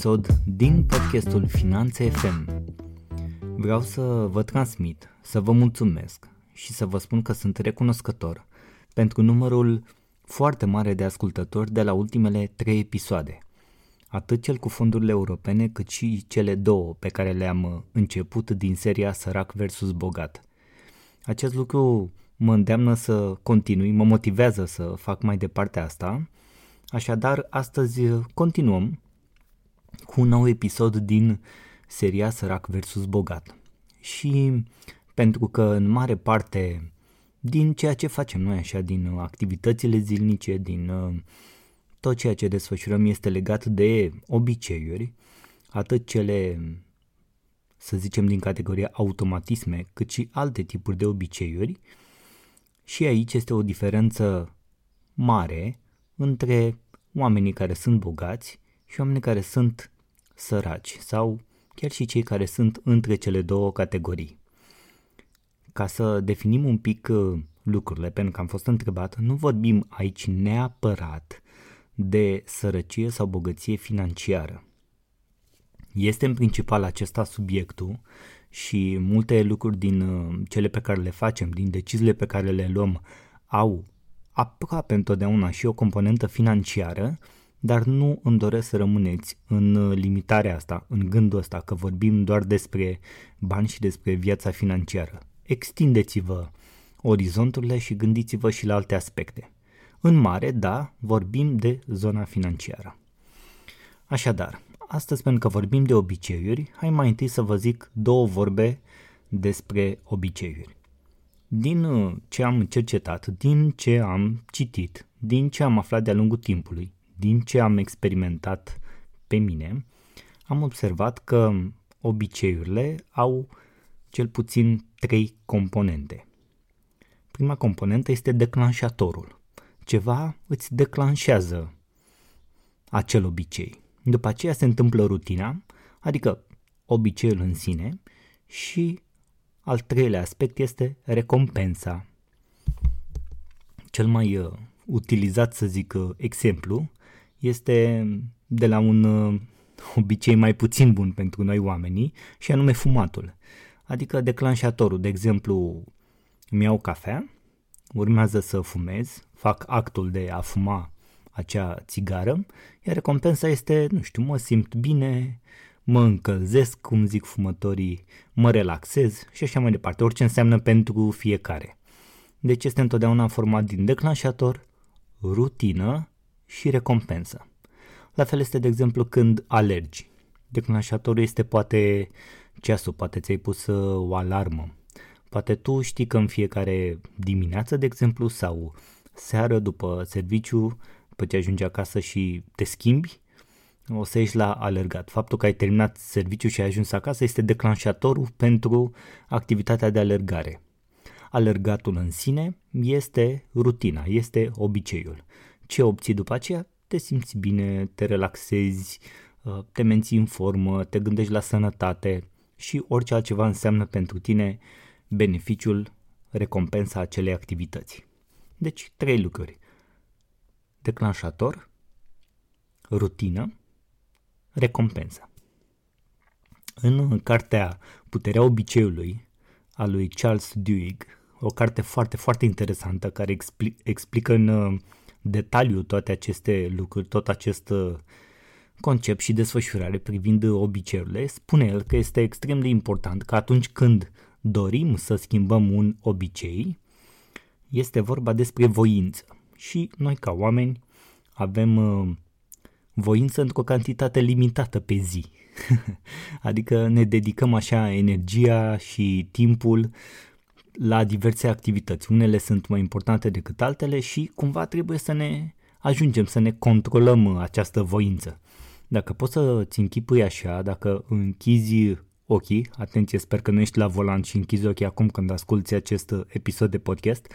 episod din podcastul Finanțe FM. Vreau să vă transmit, să vă mulțumesc și să vă spun că sunt recunoscător pentru numărul foarte mare de ascultători de la ultimele trei episoade. Atât cel cu fondurile europene cât și cele două pe care le-am început din seria Sărac vs. Bogat. Acest lucru mă îndeamnă să continui, mă motivează să fac mai departe asta Așadar, astăzi uh, continuăm cu un nou episod din seria Sărac vs. Bogat. Și pentru că în mare parte din ceea ce facem noi așa, din uh, activitățile zilnice, din uh, tot ceea ce desfășurăm este legat de obiceiuri, atât cele, să zicem, din categoria automatisme, cât și alte tipuri de obiceiuri. Și aici este o diferență mare între oamenii care sunt bogați și oamenii care sunt săraci sau chiar și cei care sunt între cele două categorii. Ca să definim un pic uh, lucrurile, pentru că am fost întrebat, nu vorbim aici neapărat de sărăcie sau bogăție financiară. Este în principal acesta subiectul și multe lucruri din uh, cele pe care le facem, din deciziile pe care le luăm, au aproape întotdeauna și o componentă financiară, dar nu îmi doresc să rămâneți în limitarea asta, în gândul ăsta, că vorbim doar despre bani și despre viața financiară. Extindeți-vă orizonturile și gândiți-vă și la alte aspecte. În mare, da, vorbim de zona financiară. Așadar, astăzi pentru că vorbim de obiceiuri, hai mai întâi să vă zic două vorbe despre obiceiuri din uh, ce am cercetat, din ce am citit, din ce am aflat de-a lungul timpului, din ce am experimentat pe mine, am observat că obiceiurile au cel puțin trei componente. Prima componentă este declanșatorul. Ceva îți declanșează acel obicei. După aceea se întâmplă rutina, adică obiceiul în sine și al treilea aspect este recompensa. Cel mai uh, utilizat, să zic, uh, exemplu este de la un uh, obicei mai puțin bun pentru noi oamenii și anume fumatul. Adică declanșatorul, de exemplu, îmi iau cafea, urmează să fumez, fac actul de a fuma acea țigară, iar recompensa este, nu știu, mă simt bine, mă încălzesc, cum zic fumătorii, mă relaxez și așa mai departe, orice înseamnă pentru fiecare. Deci este întotdeauna format din declanșator, rutină și recompensă. La fel este, de exemplu, când alergi. Declanșatorul este poate ceasul, poate ți-ai pus uh, o alarmă. Poate tu știi că în fiecare dimineață, de exemplu, sau seară după serviciu, după ce ajungi acasă și te schimbi, o să ieși la alergat. Faptul că ai terminat serviciul și ai ajuns acasă este declanșatorul pentru activitatea de alergare. Alergatul în sine este rutina, este obiceiul. Ce obții după aceea? Te simți bine, te relaxezi, uh, te menții în formă, te gândești la sănătate și orice altceva înseamnă pentru tine beneficiul, recompensa acelei activități. Deci, trei lucruri. Declanșator, rutină recompensa. În cartea Puterea obiceiului a lui Charles Duhigg, o carte foarte, foarte interesantă care expli- explică în uh, detaliu toate aceste lucruri, tot acest uh, concept și desfășurare privind obiceiurile, spune el că este extrem de important că atunci când dorim să schimbăm un obicei, este vorba despre voință. Și noi ca oameni avem uh, voință într-o cantitate limitată pe zi. adică ne dedicăm așa energia și timpul la diverse activități. Unele sunt mai importante decât altele și cumva trebuie să ne ajungem să ne controlăm această voință. Dacă poți să-ți închipui așa, dacă închizi ochii, atenție, sper că nu ești la volan și închizi ochii acum când asculti acest episod de podcast,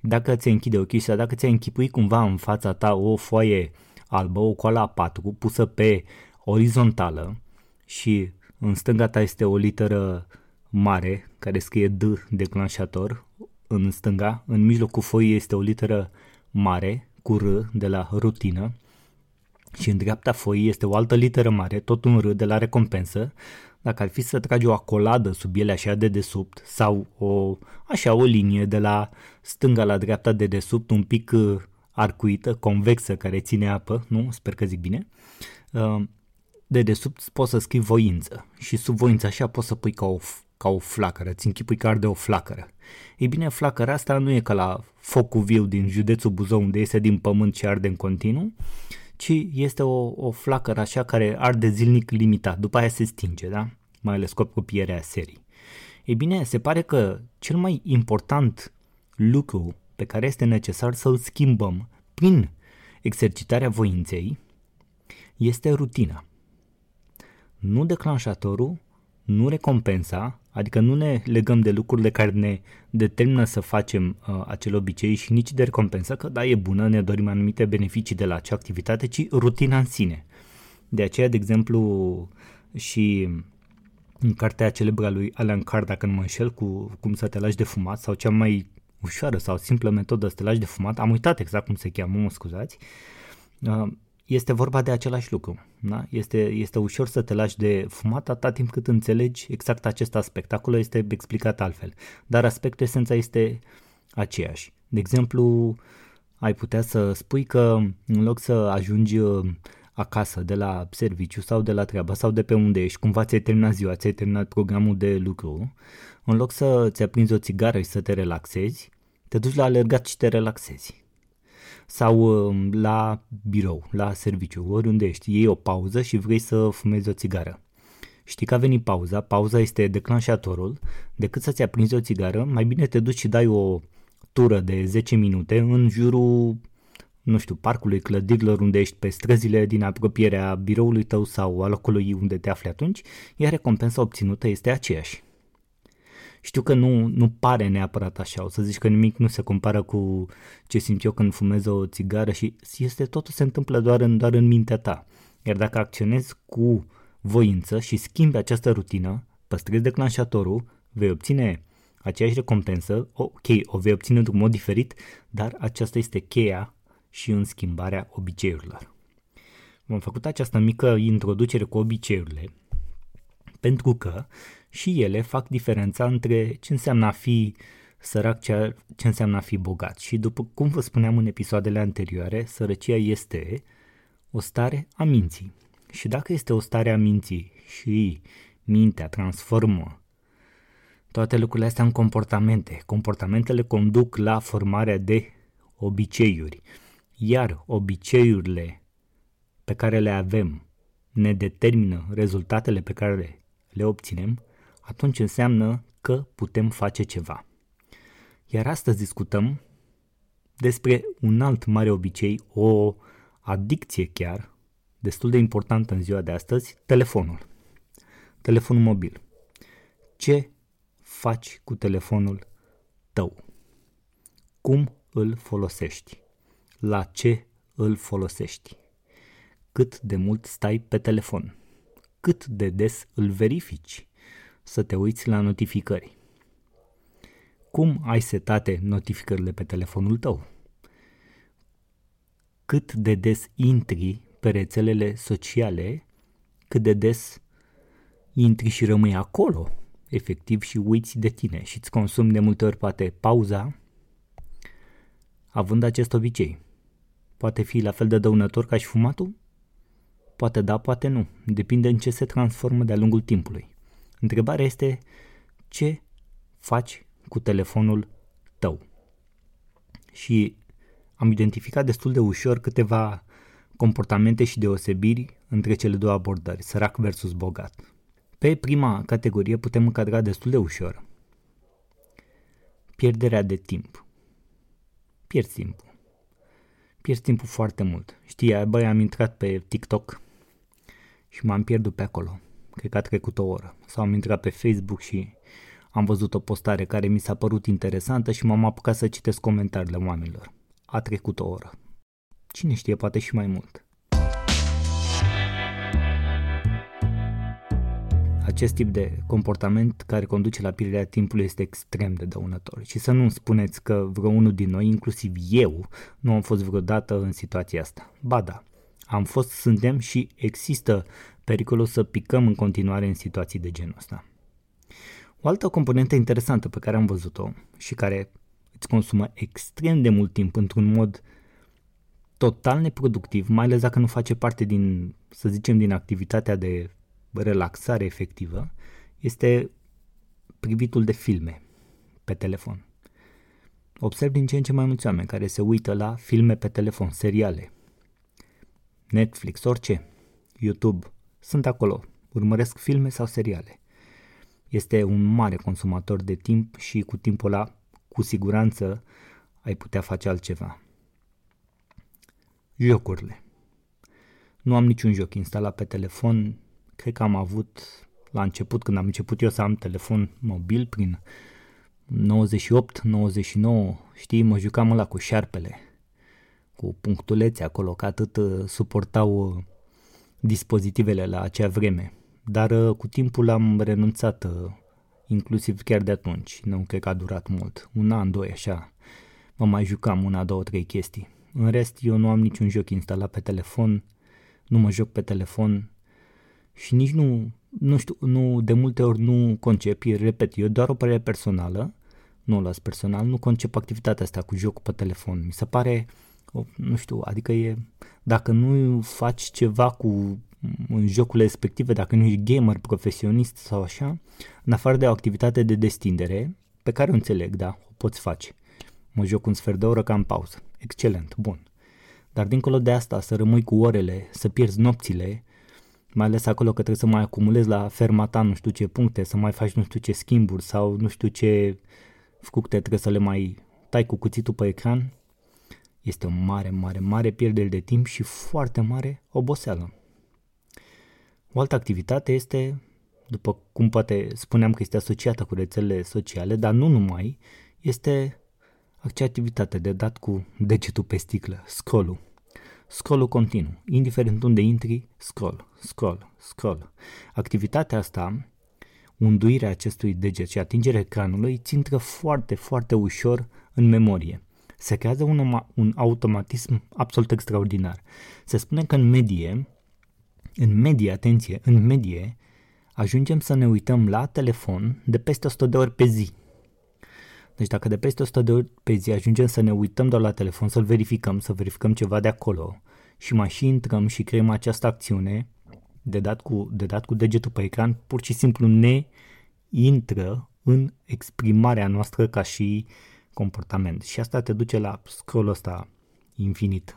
dacă ți închide ochii sau dacă ți-ai închipui cumva în fața ta o foaie albă, o coală a 4 pusă pe orizontală și în stânga ta este o literă mare care scrie D declanșator în stânga, în mijlocul foii este o literă mare cu R de la rutină și în dreapta foii este o altă literă mare, tot un R de la recompensă, dacă ar fi să tragi o acoladă sub ele așa de desubt sau o, așa o linie de la stânga la dreapta de desubt, un pic uh, arcuită, convexă, care ține apă, nu? Sper că zic bine. Uh, de desubt poți să scrii voință și sub voință așa poți să pui ca o, ca o flacără, ți închipui că arde o flacără. Ei bine, flacăra asta nu e ca la focul viu din județul Buzău unde iese din pământ și arde în continuu, ci este o, o flacără așa care arde zilnic limitat, după aia se stinge, da? Mai ales cu apropierea serii. Ei bine, se pare că cel mai important lucru pe care este necesar să-l schimbăm prin exercitarea voinței este rutina. Nu declanșatorul, nu recompensa, adică nu ne legăm de lucrurile care ne determină să facem uh, acel obicei și nici de recompensă, că da, e bună, ne dorim anumite beneficii de la acea activitate, ci rutina în sine. De aceea, de exemplu, și în cartea celebră a lui Alan Carr, dacă nu mă înșel, cu cum să te lași de fumat, sau cea mai ușoară sau simplă metodă să te lași de fumat, am uitat exact cum se cheamă, mă scuzați, uh, este vorba de același lucru. Da? Este, este ușor să te lași de fumat atâta timp cât înțelegi exact acest aspect. Acolo este explicat altfel. Dar aspectul, esența este aceeași. De exemplu, ai putea să spui că în loc să ajungi uh, acasă de la serviciu sau de la treabă sau de pe unde ești, cumva ți-ai terminat ziua, ți-ai terminat programul de lucru, în loc să ți aprinzi o țigară și să te relaxezi, te duci la alergat și te relaxezi sau um, la birou, la serviciu, oriunde ești, iei o pauză și vrei să fumezi o țigară. Știi că a venit pauza, pauza este declanșatorul, decât să-ți aprinzi o țigară, mai bine te duci și dai o tură de 10 minute în jurul, nu știu, parcului, clădirilor unde ești pe străzile din apropierea biroului tău sau a locului unde te afli atunci, iar recompensa obținută este aceeași. Știu că nu, nu pare neapărat așa, o să zici că nimic nu se compară cu ce simt eu când fumez o țigară și este totul se întâmplă doar în, doar în mintea ta. Iar dacă acționezi cu voință și schimbi această rutină, păstrezi declanșatorul, vei obține aceeași recompensă, ok, o vei obține într-un mod diferit, dar aceasta este cheia și în schimbarea obiceiurilor. Am făcut această mică introducere cu obiceiurile pentru că și ele fac diferența între ce înseamnă a fi sărac, ce, ce înseamnă a fi bogat. Și după cum vă spuneam în episoadele anterioare, sărăcia este o stare a minții. Și dacă este o stare a minții și mintea transformă toate lucrurile astea în comportamente, comportamentele conduc la formarea de obiceiuri, iar obiceiurile pe care le avem ne determină rezultatele pe care le obținem, atunci înseamnă că putem face ceva. Iar astăzi discutăm despre un alt mare obicei, o adicție chiar, destul de importantă în ziua de astăzi, telefonul. Telefonul mobil. Ce faci cu telefonul tău? Cum îl folosești? La ce îl folosești? Cât de mult stai pe telefon? Cât de des îl verifici? Să te uiți la notificări. Cum ai setate notificările pe telefonul tău? Cât de des intri pe rețelele sociale, cât de des intri și rămâi acolo, efectiv, și uiți de tine și îți consumi de multe ori poate pauza, având acest obicei. Poate fi la fel de dăunător ca și fumatul? Poate da, poate nu. Depinde în ce se transformă de-a lungul timpului. Întrebarea este ce faci cu telefonul tău? Și am identificat destul de ușor câteva comportamente și deosebiri între cele două abordări, sărac versus bogat. Pe prima categorie putem încadra destul de ușor pierderea de timp. Pierzi timpul. Pierzi timpul foarte mult. Știi, băi, am intrat pe TikTok și m-am pierdut pe acolo cred că a trecut o oră. Sau am intrat pe Facebook și am văzut o postare care mi s-a părut interesantă și m-am apucat să citesc comentariile oamenilor. A trecut o oră. Cine știe, poate și mai mult. Acest tip de comportament care conduce la pierderea timpului este extrem de dăunător și să nu spuneți că vreunul din noi, inclusiv eu, nu am fost vreodată în situația asta. Ba da, Am fost, suntem și există pericolul să picăm în continuare în situații de genul ăsta. O altă componentă interesantă pe care am văzut-o și care îți consumă extrem de mult timp într-un mod total neproductiv, mai ales dacă nu face parte din, să zicem, din activitatea de relaxare efectivă, este privitul de filme pe telefon. Observ din ce în ce mai mulți oameni care se uită la filme pe telefon, seriale, Netflix, orice, YouTube, sunt acolo, urmăresc filme sau seriale. Este un mare consumator de timp și cu timpul ăla, cu siguranță, ai putea face altceva. Jocurile. Nu am niciun joc instalat pe telefon. Cred că am avut la început, când am început eu să am telefon mobil prin 98, 99, știi, mă jucam la cu șarpele, cu punctulețe acolo, că atât uh, suportau uh, dispozitivele la acea vreme. Dar uh, cu timpul am renunțat, inclusiv chiar de atunci. Nu cred că a durat mult. Un an, doi, așa. Mă mai jucam una, două, trei chestii. În rest, eu nu am niciun joc instalat pe telefon, nu mă joc pe telefon și nici nu, nu știu, nu, de multe ori nu concep, repet, eu doar o părere personală, nu o las personal, nu concep activitatea asta cu jocul pe telefon. Mi se pare, nu știu, adică e, dacă nu faci ceva cu în jocurile respective, dacă nu ești gamer profesionist sau așa, în afară de o activitate de destindere, pe care o înțeleg, da, o poți face. Mă joc un sfert de oră ca în pauză. Excelent, bun. Dar dincolo de asta, să rămâi cu orele, să pierzi nopțile, mai ales acolo că trebuie să mai acumulezi la ferma ta nu știu ce puncte, să mai faci nu știu ce schimburi sau nu știu ce făcute trebuie să le mai tai cu cuțitul pe ecran, este o mare, mare, mare pierdere de timp și foarte mare oboseală. O altă activitate este, după cum poate spuneam că este asociată cu rețelele sociale, dar nu numai, este acea activitate de dat cu degetul pe sticlă, scroll-ul. Scroll-ul continuu, indiferent unde intri, scroll, scroll, scroll. Activitatea asta unduirea acestui deget și atingerea ecranului ți intră foarte, foarte ușor în memorie. Se creează un, un automatism absolut extraordinar. Se spune că în medie, în medie, atenție, în medie, ajungem să ne uităm la telefon de peste 100 de ori pe zi. Deci dacă de peste 100 de ori pe zi ajungem să ne uităm doar la telefon, să-l verificăm, să verificăm ceva de acolo și mai și intrăm și creăm această acțiune, de dat cu, de dat cu degetul pe ecran, pur și simplu ne intră în exprimarea noastră ca și comportament. Și asta te duce la scroll ăsta infinit.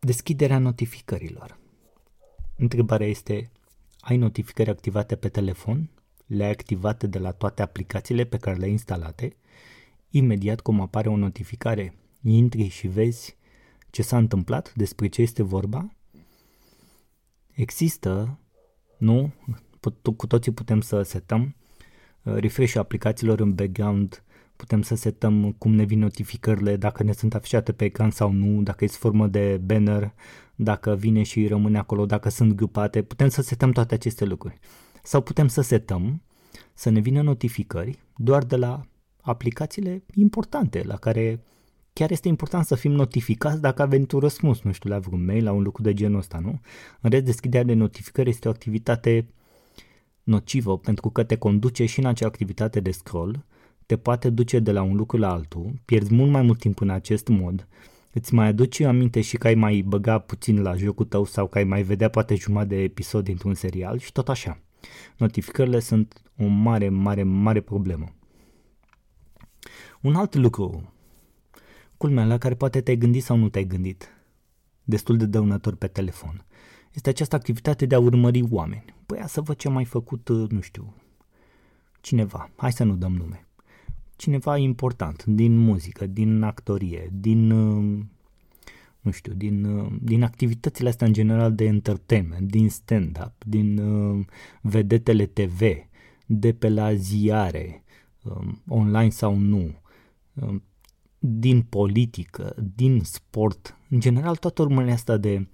Deschiderea notificărilor. Întrebarea este, ai notificări activate pe telefon? Le-ai activate de la toate aplicațiile pe care le-ai instalate? Imediat cum apare o notificare, intri și vezi ce s-a întâmplat, despre ce este vorba Există, nu? Cu toții putem să setăm uh, refresh aplicațiilor în background, putem să setăm cum ne vin notificările, dacă ne sunt afișate pe ecran sau nu, dacă este formă de banner, dacă vine și rămâne acolo, dacă sunt grupate, putem să setăm toate aceste lucruri. Sau putem să setăm să ne vină notificări doar de la aplicațiile importante la care chiar este important să fim notificați dacă a venit un răspuns, nu știu, la vreun mail, la un lucru de genul ăsta, nu? În rest, deschiderea de notificări este o activitate nocivă pentru că te conduce și în acea activitate de scroll, te poate duce de la un lucru la altul, pierzi mult mai mult timp în acest mod, îți mai aduci aminte și că ai mai băga puțin la jocul tău sau că ai mai vedea poate jumătate de episod dintr-un serial și tot așa. Notificările sunt o mare, mare, mare problemă. Un alt lucru culmea la care poate te-ai gândit sau nu te-ai gândit, destul de dăunător pe telefon, este această activitate de a urmări oameni. Păi să văd ce a mai făcut, uh, nu știu, cineva, hai să nu dăm nume, cineva important, din muzică, din actorie, din, uh, nu știu, din, uh, din activitățile astea în general de entertainment, din stand-up, din vedetele TV, de pe la ziare, online sau nu, din politică, din sport, în general toată urmările asta de,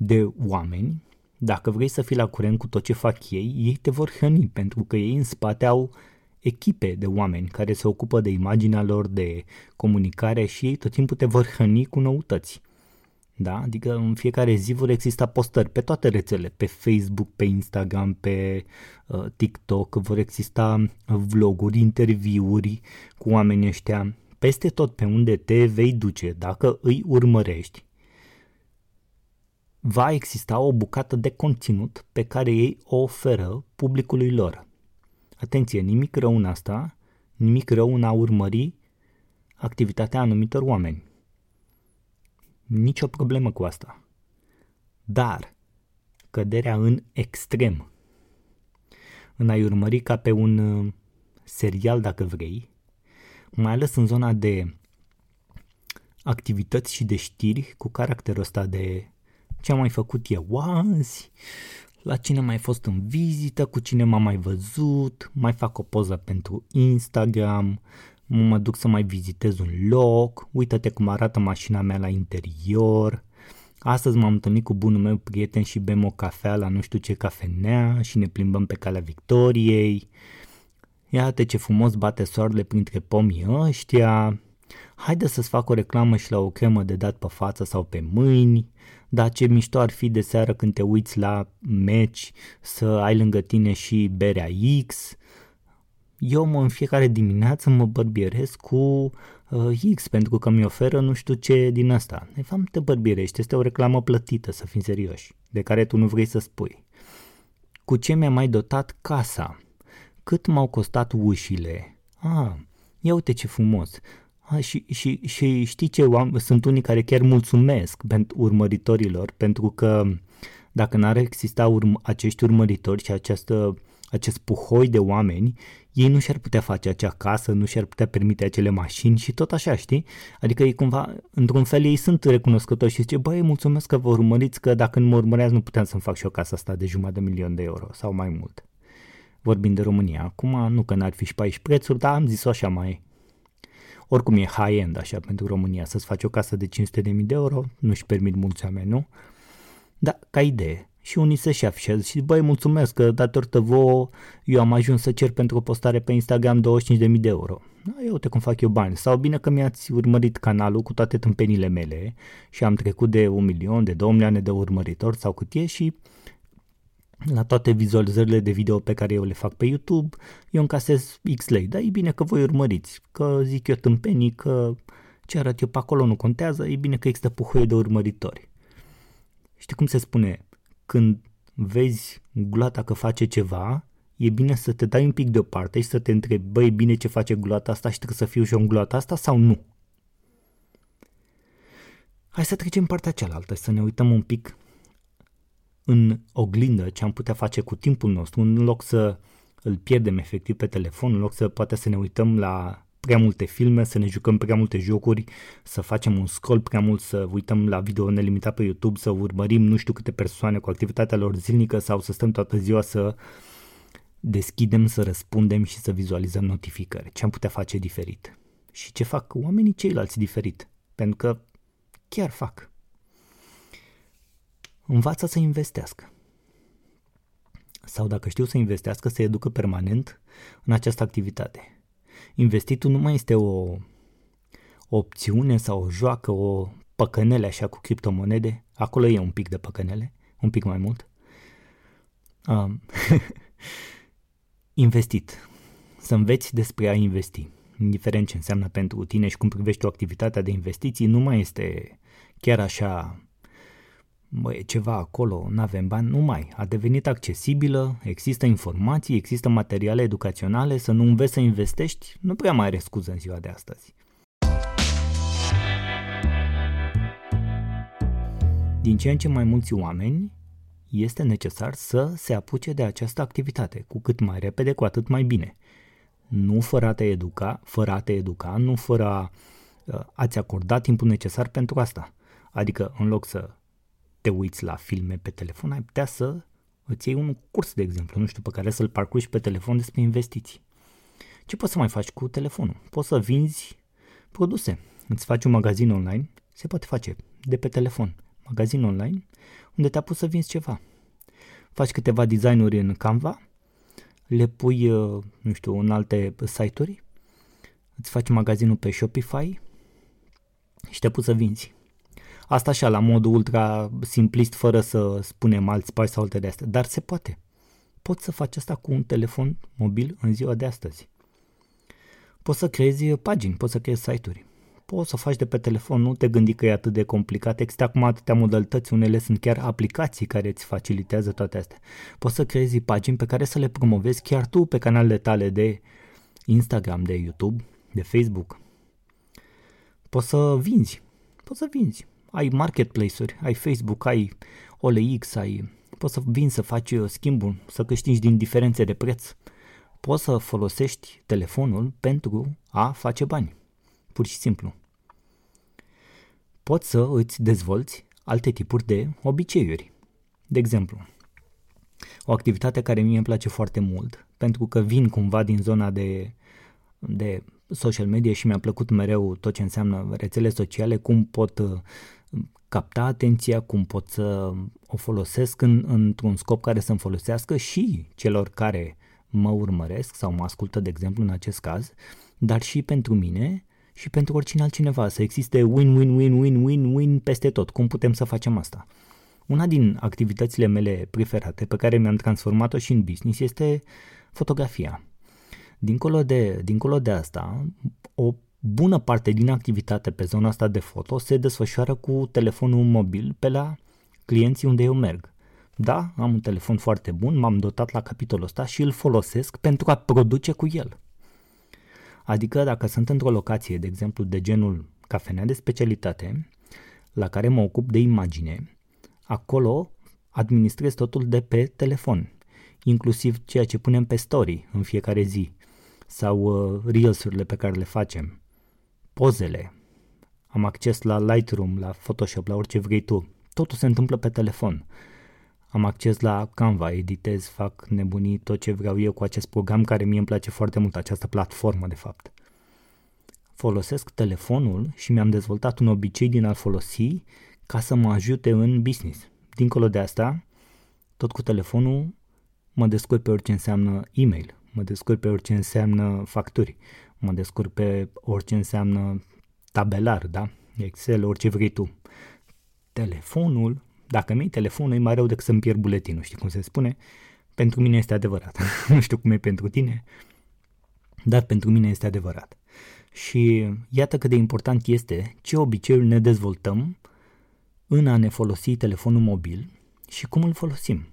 de oameni, dacă vrei să fii la curent cu tot ce fac ei, ei te vor hrăni, pentru că ei în spate au echipe de oameni care se ocupă de imaginea lor, de comunicare și ei tot timpul te vor hrăni cu noutăți. Da? Adică în fiecare zi vor exista postări pe toate rețele, pe Facebook, pe Instagram, pe uh, TikTok, vor exista vloguri, interviuri cu oamenii ăștia. Peste tot pe unde te vei duce, dacă îi urmărești, va exista o bucată de conținut pe care ei o oferă publicului lor. Atenție, nimic rău în asta, nimic rău în a urmări activitatea anumitor oameni. Nicio problemă cu asta. Dar căderea în extrem, în a-i urmări ca pe un uh, serial dacă vrei, mai ales în zona de activități și de știri cu caracterul ăsta de ce am mai făcut eu azi, la cine mai fost în vizită, cu cine m-am mai văzut, mai fac o poză pentru Instagram, mă duc să mai vizitez un loc, uită-te cum arată mașina mea la interior. Astăzi m-am întâlnit cu bunul meu prieten și bem o cafea la nu știu ce cafenea și ne plimbăm pe calea Victoriei. Iată ce frumos bate soarele printre pomii ăștia. Haide să-ți fac o reclamă și la o cremă de dat pe față sau pe mâini. Dar ce mișto ar fi de seară când te uiți la meci să ai lângă tine și berea X, eu mă în fiecare dimineață mă bărbieresc cu uh, X pentru că mi oferă nu știu ce din asta. De fapt te bărbierești, este o reclamă plătită, să fim serioși, de care tu nu vrei să spui. Cu ce mi-a mai dotat casa? Cât m-au costat ușile? Ah, ia uite ce frumos. A, și, și, și știi ce, sunt unii care chiar mulțumesc pentru urmăritorilor, pentru că dacă n-ar exista urm- acești urmăritori și această, acest puhoi de oameni, ei nu și-ar putea face acea casă, nu și-ar putea permite acele mașini și tot așa, știi? Adică ei cumva, într-un fel, ei sunt recunoscători și zice, băi, mulțumesc că vă urmăriți, că dacă nu mă urmăreați nu puteam să-mi fac și o casă asta de jumătate de milion de euro sau mai mult. Vorbim de România. Acum, nu că n-ar fi și pe aici prețuri, dar am zis-o așa mai oricum e high-end așa pentru România, să-ți faci o casă de 500.000 de euro, nu-și permit mulți oameni, nu? Dar ca idee. Și unii se și și băi, mulțumesc că datorită vouă eu am ajuns să cer pentru o postare pe Instagram 25.000 de euro. Da, eu uite cum fac eu bani. Sau bine că mi-ați urmărit canalul cu toate tâmpenile mele și am trecut de un milion, de 2 milioane de urmăritori sau cât e și la toate vizualizările de video pe care eu le fac pe YouTube, eu încasez X lei, dar e bine că voi urmăriți, că zic eu tâmpenii, că ce arăt eu pe acolo nu contează, e bine că există puhoie de urmăritori. Știi cum se spune? Când vezi gulata că face ceva, e bine să te dai un pic deoparte și să te întrebi, băi, bine ce face gulata asta și trebuie să fiu și eu în gulata asta sau nu? Hai să trecem partea cealaltă, să ne uităm un pic în oglindă ce am putea face cu timpul nostru, în loc să îl pierdem efectiv pe telefon, în loc să poate să ne uităm la prea multe filme, să ne jucăm prea multe jocuri, să facem un scroll prea mult, să uităm la video nelimitat pe YouTube, să urmărim nu știu câte persoane cu activitatea lor zilnică sau să stăm toată ziua să deschidem, să răspundem și să vizualizăm notificări. Ce am putea face diferit? Și ce fac oamenii ceilalți diferit? Pentru că chiar fac învață să investească. Sau dacă știu să investească, să educă permanent în această activitate. Investitul nu mai este o, o opțiune sau o joacă, o păcănele așa cu criptomonede. Acolo e un pic de păcănele, un pic mai mult. Um, investit. Să înveți despre a investi. Indiferent ce înseamnă pentru tine și cum privești o activitate de investiții, nu mai este chiar așa bă, e ceva acolo, nu avem bani, nu mai. A devenit accesibilă, există informații, există materiale educaționale, să nu înveți să investești, nu prea mai are scuză în ziua de astăzi. Din ce în ce mai mulți oameni este necesar să se apuce de această activitate, cu cât mai repede, cu atât mai bine. Nu fără a te educa, fără a te educa, nu fără a, a-ți acorda timpul necesar pentru asta. Adică, în loc să te uiți la filme pe telefon, ai putea să îți iei un curs, de exemplu, nu știu, pe care să-l parcurgi pe telefon despre investiții. Ce poți să mai faci cu telefonul? Poți să vinzi produse. Îți faci un magazin online, se poate face de pe telefon. Magazin online, unde te-a pus să vinzi ceva. Faci câteva designuri în Canva, le pui, uh, nu știu, în alte site-uri, îți faci magazinul pe Shopify și te pus să vinzi. Asta așa, la modul ultra simplist, fără să spunem alți pași sau alte de astea. Dar se poate. Poți să faci asta cu un telefon mobil în ziua de astăzi. Poți să creezi pagini, poți să creezi site-uri. Poți să faci de pe telefon, nu te gândi că e atât de complicat. Există acum atâtea modalități, unele sunt chiar aplicații care îți facilitează toate astea. Poți să creezi pagini pe care să le promovezi chiar tu pe canalele tale de Instagram, de YouTube, de Facebook. Poți să vinzi, poți să vinzi. Ai marketplace-uri, ai Facebook, ai OLX, ai... Poți să vinzi, să faci schimbul, să câștigi din diferențe de preț poți să folosești telefonul pentru a face bani. Pur și simplu. Poți să îți dezvolți alte tipuri de obiceiuri. De exemplu, o activitate care mie îmi place foarte mult, pentru că vin cumva din zona de, de social media și mi-a plăcut mereu tot ce înseamnă rețele sociale, cum pot uh, capta atenția, cum pot să o folosesc în, într-un scop care să-mi folosească și celor care mă urmăresc sau mă ascultă, de exemplu, în acest caz, dar și pentru mine și pentru oricine altcineva, să existe win-win-win-win-win-win peste tot. Cum putem să facem asta? Una din activitățile mele preferate pe care mi-am transformat-o și în business este fotografia. Dincolo de, dincolo de asta, o bună parte din activitate pe zona asta de foto se desfășoară cu telefonul mobil pe la clienții unde eu merg. Da, am un telefon foarte bun, m-am dotat la capitolul ăsta și îl folosesc pentru a produce cu el. Adică dacă sunt într-o locație, de exemplu, de genul cafenea de specialitate, la care mă ocup de imagine, acolo administrez totul de pe telefon, inclusiv ceea ce punem pe story în fiecare zi sau uh, reels-urile pe care le facem, pozele, am acces la Lightroom, la Photoshop, la orice vrei tu. Totul se întâmplă pe telefon. Am acces la Canva, editez, fac nebunii, tot ce vreau eu cu acest program care mie îmi place foarte mult, această platformă de fapt. Folosesc telefonul și mi-am dezvoltat un obicei din a-l folosi ca să mă ajute în business. Dincolo de asta, tot cu telefonul mă descurc pe orice înseamnă e-mail, mă descurc pe orice înseamnă facturi, mă descurc pe orice înseamnă tabelar, da? Excel, orice vrei tu. Telefonul dacă mi-ai telefonul, e mai rău decât să-mi pierd buletinul, știi cum se spune? Pentru mine este adevărat. nu știu cum e pentru tine, dar pentru mine este adevărat. Și iată cât de important este ce obiceiuri ne dezvoltăm în a ne folosi telefonul mobil și cum îl folosim.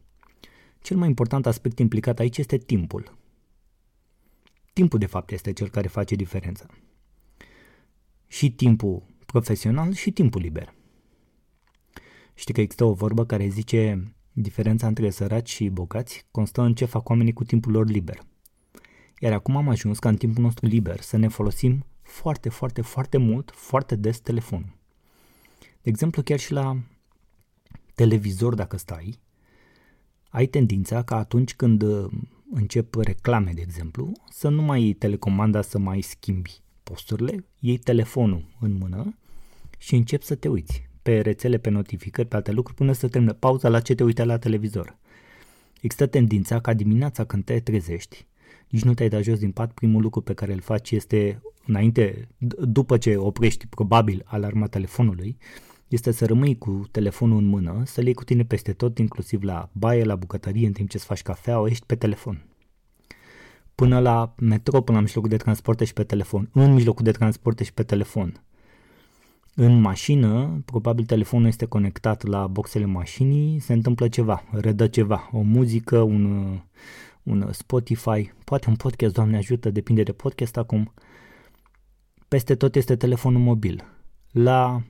Cel mai important aspect implicat aici este timpul. Timpul, de fapt, este cel care face diferența. Și timpul profesional și timpul liber. Știi că există o vorbă care zice diferența între săraci și bogați constă în ce fac oamenii cu timpul lor liber. Iar acum am ajuns ca în timpul nostru liber să ne folosim foarte, foarte, foarte mult, foarte des telefonul. De exemplu, chiar și la televizor dacă stai, ai tendința ca atunci când uh, încep reclame, de exemplu, să nu mai iei telecomanda să mai schimbi posturile, iei telefonul în mână și începi să te uiți pe rețele, pe notificări, pe alte lucruri, până să termină pauza la ce te uite la televizor. Există tendința ca dimineața când te trezești, nici nu te-ai dat jos din pat, primul lucru pe care îl faci este, înainte, după ce oprești probabil alarma telefonului, este să rămâi cu telefonul în mână, să-l iei cu tine peste tot, inclusiv la baie, la bucătărie, în timp ce îți faci cafea, o ești pe telefon. Până la metro, până la mijlocul de transport și pe telefon. În mijlocul de transport și pe telefon în mașină, probabil telefonul este conectat la boxele mașinii, se întâmplă ceva, redă ceva, o muzică, un, un Spotify, poate un podcast, Doamne ajută, depinde de podcast acum. Peste tot este telefonul mobil. La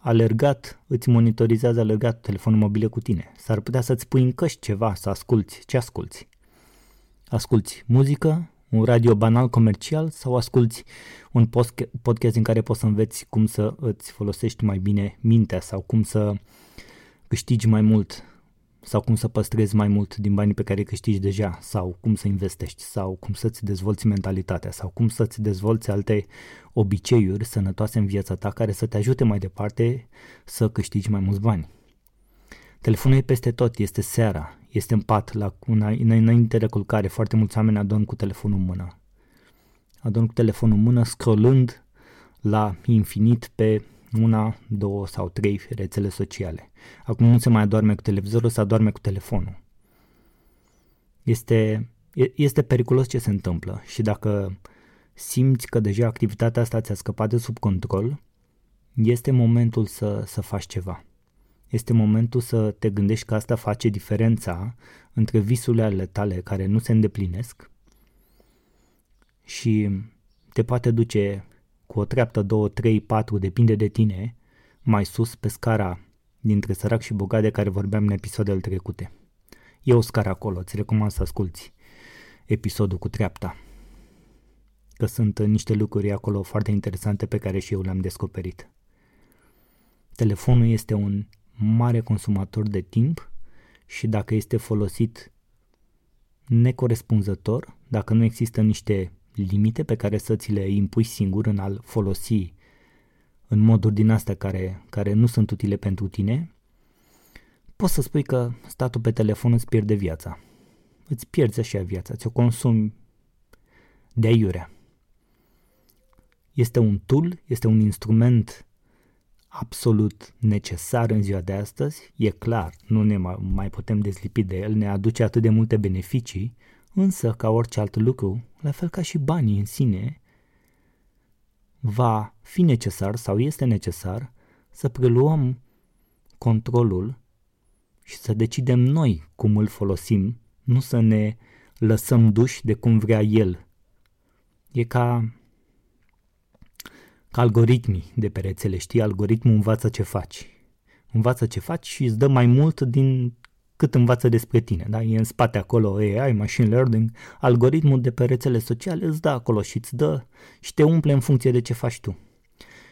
alergat, îți monitorizează alergat telefonul mobil cu tine. S-ar putea să-ți pui în căști ceva, să asculți. Ce asculți? Asculți muzică, un radio banal comercial sau asculti un podcast în care poți să înveți cum să îți folosești mai bine mintea sau cum să câștigi mai mult sau cum să păstrezi mai mult din banii pe care îi câștigi deja sau cum să investești sau cum să-ți dezvolți mentalitatea sau cum să-ți dezvolți alte obiceiuri sănătoase în viața ta care să te ajute mai departe să câștigi mai mulți bani. Telefonul e peste tot, este seara, este în pat, la una, înainte de culcare, foarte mulți oameni adorm cu telefonul în mână. Adorm cu telefonul în mână, scrollând la infinit pe una, două sau trei rețele sociale. Acum nu se mai adorme cu televizorul, se adorme cu telefonul. Este, este periculos ce se întâmplă și dacă simți că deja activitatea asta ți-a scăpat de sub control, este momentul să, să faci ceva. Este momentul să te gândești că asta face diferența între visurile ale tale care nu se îndeplinesc și te poate duce cu o treaptă, două, trei, patru, depinde de tine, mai sus pe scara dintre sărac și bogat de care vorbeam în episoadele trecute. E o scară acolo, îți recomand să asculti episodul cu treapta. Că sunt niște lucruri acolo foarte interesante pe care și eu le-am descoperit. Telefonul este un mare consumator de timp și dacă este folosit necorespunzător, dacă nu există niște limite pe care să ți le impui singur în a-l folosi în moduri din astea care, care nu sunt utile pentru tine, poți să spui că statul pe telefon îți pierde viața. Îți pierzi așa viața, ți-o consumi de aiurea. Este un tool, este un instrument absolut necesar în ziua de astăzi, e clar, nu ne mai putem dezlipi de el, ne aduce atât de multe beneficii, însă, ca orice alt lucru, la fel ca și banii în sine, va fi necesar sau este necesar să preluăm controlul și să decidem noi cum îl folosim, nu să ne lăsăm duși de cum vrea el. E ca, ca algoritmii de pe rețele, știi? Algoritmul învață ce faci. Învață ce faci și îți dă mai mult din cât învață despre tine. Da? E în spate acolo AI, machine learning, algoritmul de pe rețele sociale îți dă acolo și îți dă și te umple în funcție de ce faci tu.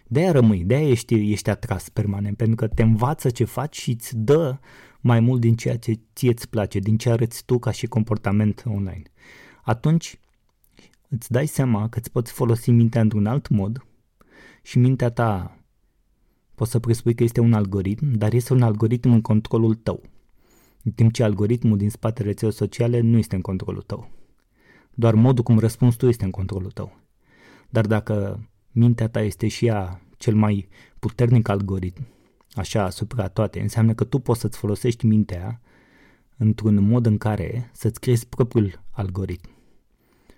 De-aia rămâi, de-aia ești, ești atras permanent, pentru că te învață ce faci și îți dă mai mult din ceea ce ție îți place, din ce arăți tu ca și comportament online. Atunci îți dai seama că îți poți folosi mintea într-un alt mod și mintea ta poți să presupui că este un algoritm, dar este un algoritm în controlul tău în timp ce algoritmul din spatele rețelei sociale nu este în controlul tău. Doar modul cum răspunzi tu este în controlul tău. Dar dacă mintea ta este și ea cel mai puternic algoritm, așa asupra toate, înseamnă că tu poți să-ți folosești mintea într-un mod în care să-ți creezi propriul algoritm.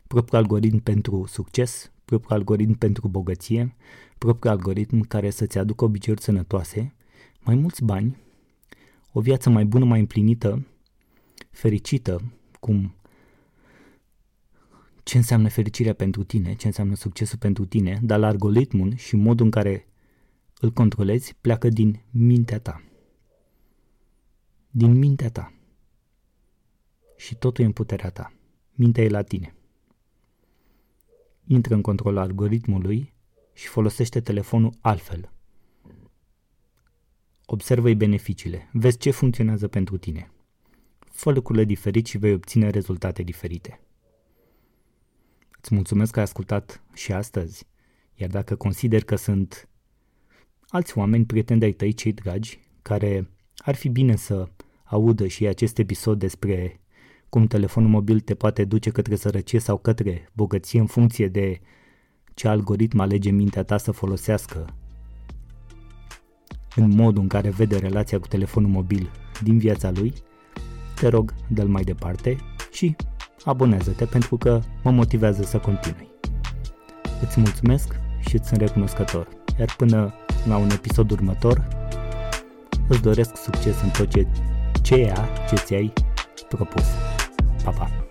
Propriul algoritm pentru succes, propriul algoritm pentru bogăție, propriul algoritm care să-ți aducă obiceiuri sănătoase, mai mulți bani o viață mai bună, mai împlinită, fericită, cum ce înseamnă fericirea pentru tine, ce înseamnă succesul pentru tine, dar algoritmul și modul în care îl controlezi pleacă din mintea ta. Din mintea ta. Și totul e în puterea ta. Mintea e la tine. Intră în controlul algoritmului și folosește telefonul altfel, Observă-i beneficiile, vezi ce funcționează pentru tine. Fă lucrurile diferit și vei obține rezultate diferite. Îți mulțumesc că ai ascultat și astăzi, iar dacă consider că sunt alți oameni, prieteni de-ai tăi, cei dragi, care ar fi bine să audă și acest episod despre cum telefonul mobil te poate duce către sărăcie sau către bogăție în funcție de ce algoritm alege mintea ta să folosească în modul în care vede relația cu telefonul mobil din viața lui, te rog, dă-l mai departe și abonează-te pentru că mă motivează să continui. Îți mulțumesc și îți sunt recunoscător. Iar până la un episod următor, îți doresc succes în tot ce, ceea ce ți-ai propus. Pa, pa!